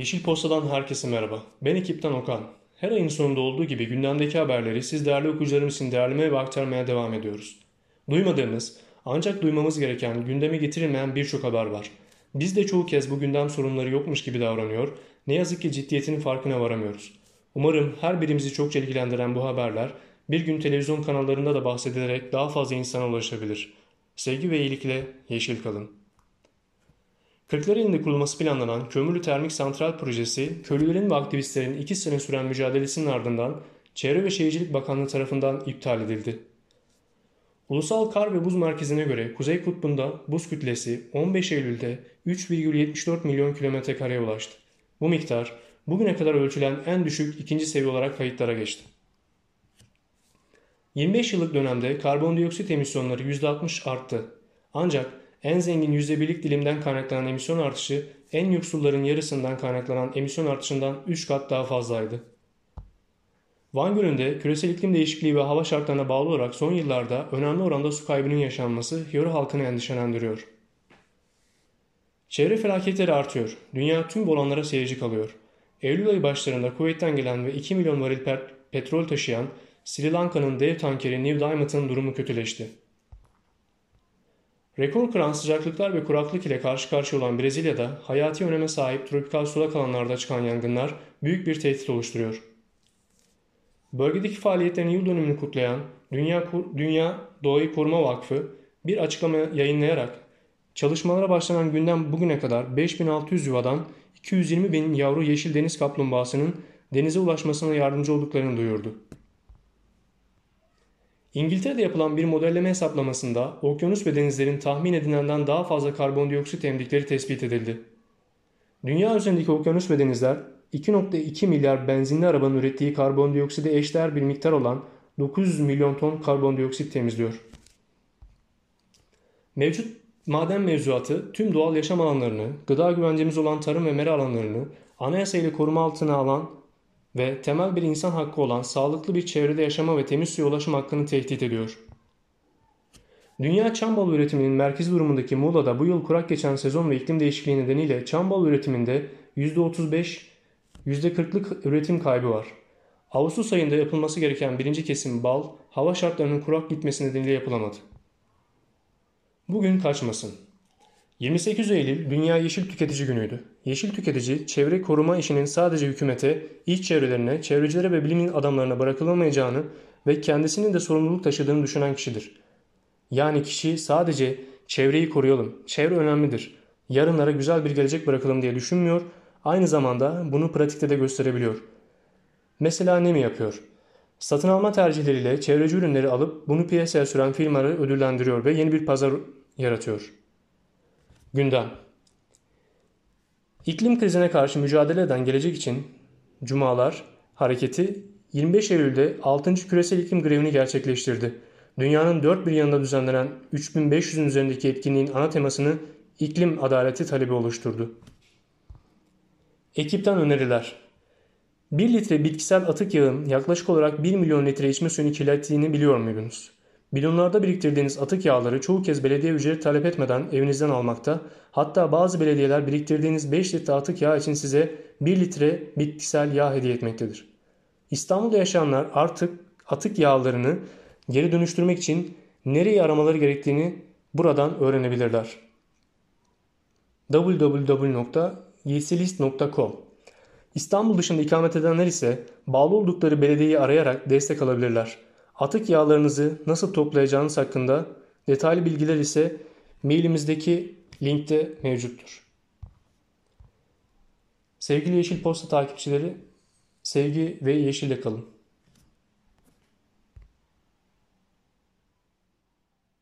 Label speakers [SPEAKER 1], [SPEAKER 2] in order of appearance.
[SPEAKER 1] Yeşil Posta'dan herkese merhaba. Ben ekipten Okan. Her ayın sonunda olduğu gibi gündemdeki haberleri siz değerli okuyucularımız için değerlemeye ve aktarmaya devam ediyoruz. Duymadığımız ancak duymamız gereken gündeme getirilmeyen birçok haber var. Biz de çoğu kez bu gündem sorunları yokmuş gibi davranıyor, ne yazık ki ciddiyetinin farkına varamıyoruz. Umarım her birimizi çok ilgilendiren bu haberler bir gün televizyon kanallarında da bahsedilerek daha fazla insana ulaşabilir. Sevgi ve iyilikle yeşil kalın. Kırklareli'nde kurulması planlanan Kömürlü Termik Santral Projesi, köylülerin ve aktivistlerin iki sene süren mücadelesinin ardından Çevre ve Şehircilik Bakanlığı tarafından iptal edildi. Ulusal Kar ve Buz Merkezi'ne göre Kuzey Kutbu'nda buz kütlesi 15 Eylül'de 3,74 milyon kilometre kareye ulaştı. Bu miktar bugüne kadar ölçülen en düşük ikinci seviye olarak kayıtlara geçti. 25 yıllık dönemde karbondioksit emisyonları %60 arttı. Ancak en zengin %1'lik dilimden kaynaklanan emisyon artışı en yoksulların yarısından kaynaklanan emisyon artışından 3 kat daha fazlaydı. Van Gölü'nde küresel iklim değişikliği ve hava şartlarına bağlı olarak son yıllarda önemli oranda su kaybının yaşanması yöre halkını endişelendiriyor. Çevre felaketleri artıyor. Dünya tüm olanlara seyirci kalıyor. Eylül ayı başlarında kuvvetten gelen ve 2 milyon varil petrol taşıyan Sri Lanka'nın dev tankeri New Diamond'ın durumu kötüleşti. Rekor kıran sıcaklıklar ve kuraklık ile karşı karşıya olan Brezilya'da hayati öneme sahip tropikal sulak alanlarda çıkan yangınlar büyük bir tehdit oluşturuyor. Bölgedeki faaliyetlerin yıl dönümünü kutlayan Dünya, Dünya Doğayı Koruma Vakfı bir açıklama yayınlayarak çalışmalara başlanan günden bugüne kadar 5600 yuvadan 220 bin yavru yeşil deniz kaplumbağasının denize ulaşmasına yardımcı olduklarını duyurdu. İngiltere'de yapılan bir modelleme hesaplamasında okyanus ve denizlerin tahmin edilenden daha fazla karbondioksit emdikleri tespit edildi. Dünya üzerindeki okyanus ve denizler 2.2 milyar benzinli arabanın ürettiği karbondiokside eşdeğer bir miktar olan 900 milyon ton karbondioksit temizliyor. Mevcut maden mevzuatı tüm doğal yaşam alanlarını, gıda güvencemiz olan tarım ve mera alanlarını anayasa ile koruma altına alan ve temel bir insan hakkı olan sağlıklı bir çevrede yaşama ve temiz suya ulaşım hakkını tehdit ediyor. Dünya çam balı üretiminin merkezi durumundaki Muğla'da bu yıl kurak geçen sezon ve iklim değişikliği nedeniyle çam balı üretiminde %35, %40'lık üretim kaybı var. Ağustos ayında yapılması gereken birinci kesim bal, hava şartlarının kurak gitmesi nedeniyle yapılamadı. Bugün kaçmasın. 28 Eylül Dünya Yeşil Tüketici Günü'ydü. Yeşil tüketici, çevre koruma işinin sadece hükümete, iş çevrelerine, çevrecilere ve bilimin adamlarına bırakılamayacağını ve kendisinin de sorumluluk taşıdığını düşünen kişidir. Yani kişi sadece çevreyi koruyalım, çevre önemlidir, yarınlara güzel bir gelecek bırakalım diye düşünmüyor, aynı zamanda bunu pratikte de gösterebiliyor. Mesela ne mi yapıyor? Satın alma tercihleriyle çevreci ürünleri alıp bunu piyasaya süren firmaları ödüllendiriyor ve yeni bir pazar yaratıyor. Gündem İklim krizine karşı mücadele eden gelecek için Cumalar Hareketi 25 Eylül'de 6. Küresel İklim Grevini gerçekleştirdi. Dünyanın dört bir yanında düzenlenen 3500'ün üzerindeki etkinliğin ana temasını iklim adaleti talebi oluşturdu. Ekipten öneriler 1 litre bitkisel atık yağın yaklaşık olarak 1 milyon litre içme suyunu kirlettiğini biliyor muydunuz? Bidonlarda biriktirdiğiniz atık yağları çoğu kez belediye ücret talep etmeden evinizden almakta, hatta bazı belediyeler biriktirdiğiniz 5 litre atık yağ için size 1 litre bitkisel yağ hediye etmektedir. İstanbul'da yaşayanlar artık atık yağlarını geri dönüştürmek için nereyi aramaları gerektiğini buradan öğrenebilirler. www.yesilist.com İstanbul dışında ikamet edenler ise bağlı oldukları belediyeyi arayarak destek alabilirler. Atık yağlarınızı nasıl toplayacağınız hakkında detaylı bilgiler ise mailimizdeki linkte mevcuttur. Sevgili Yeşil Posta takipçileri, sevgi ve yeşille kalın.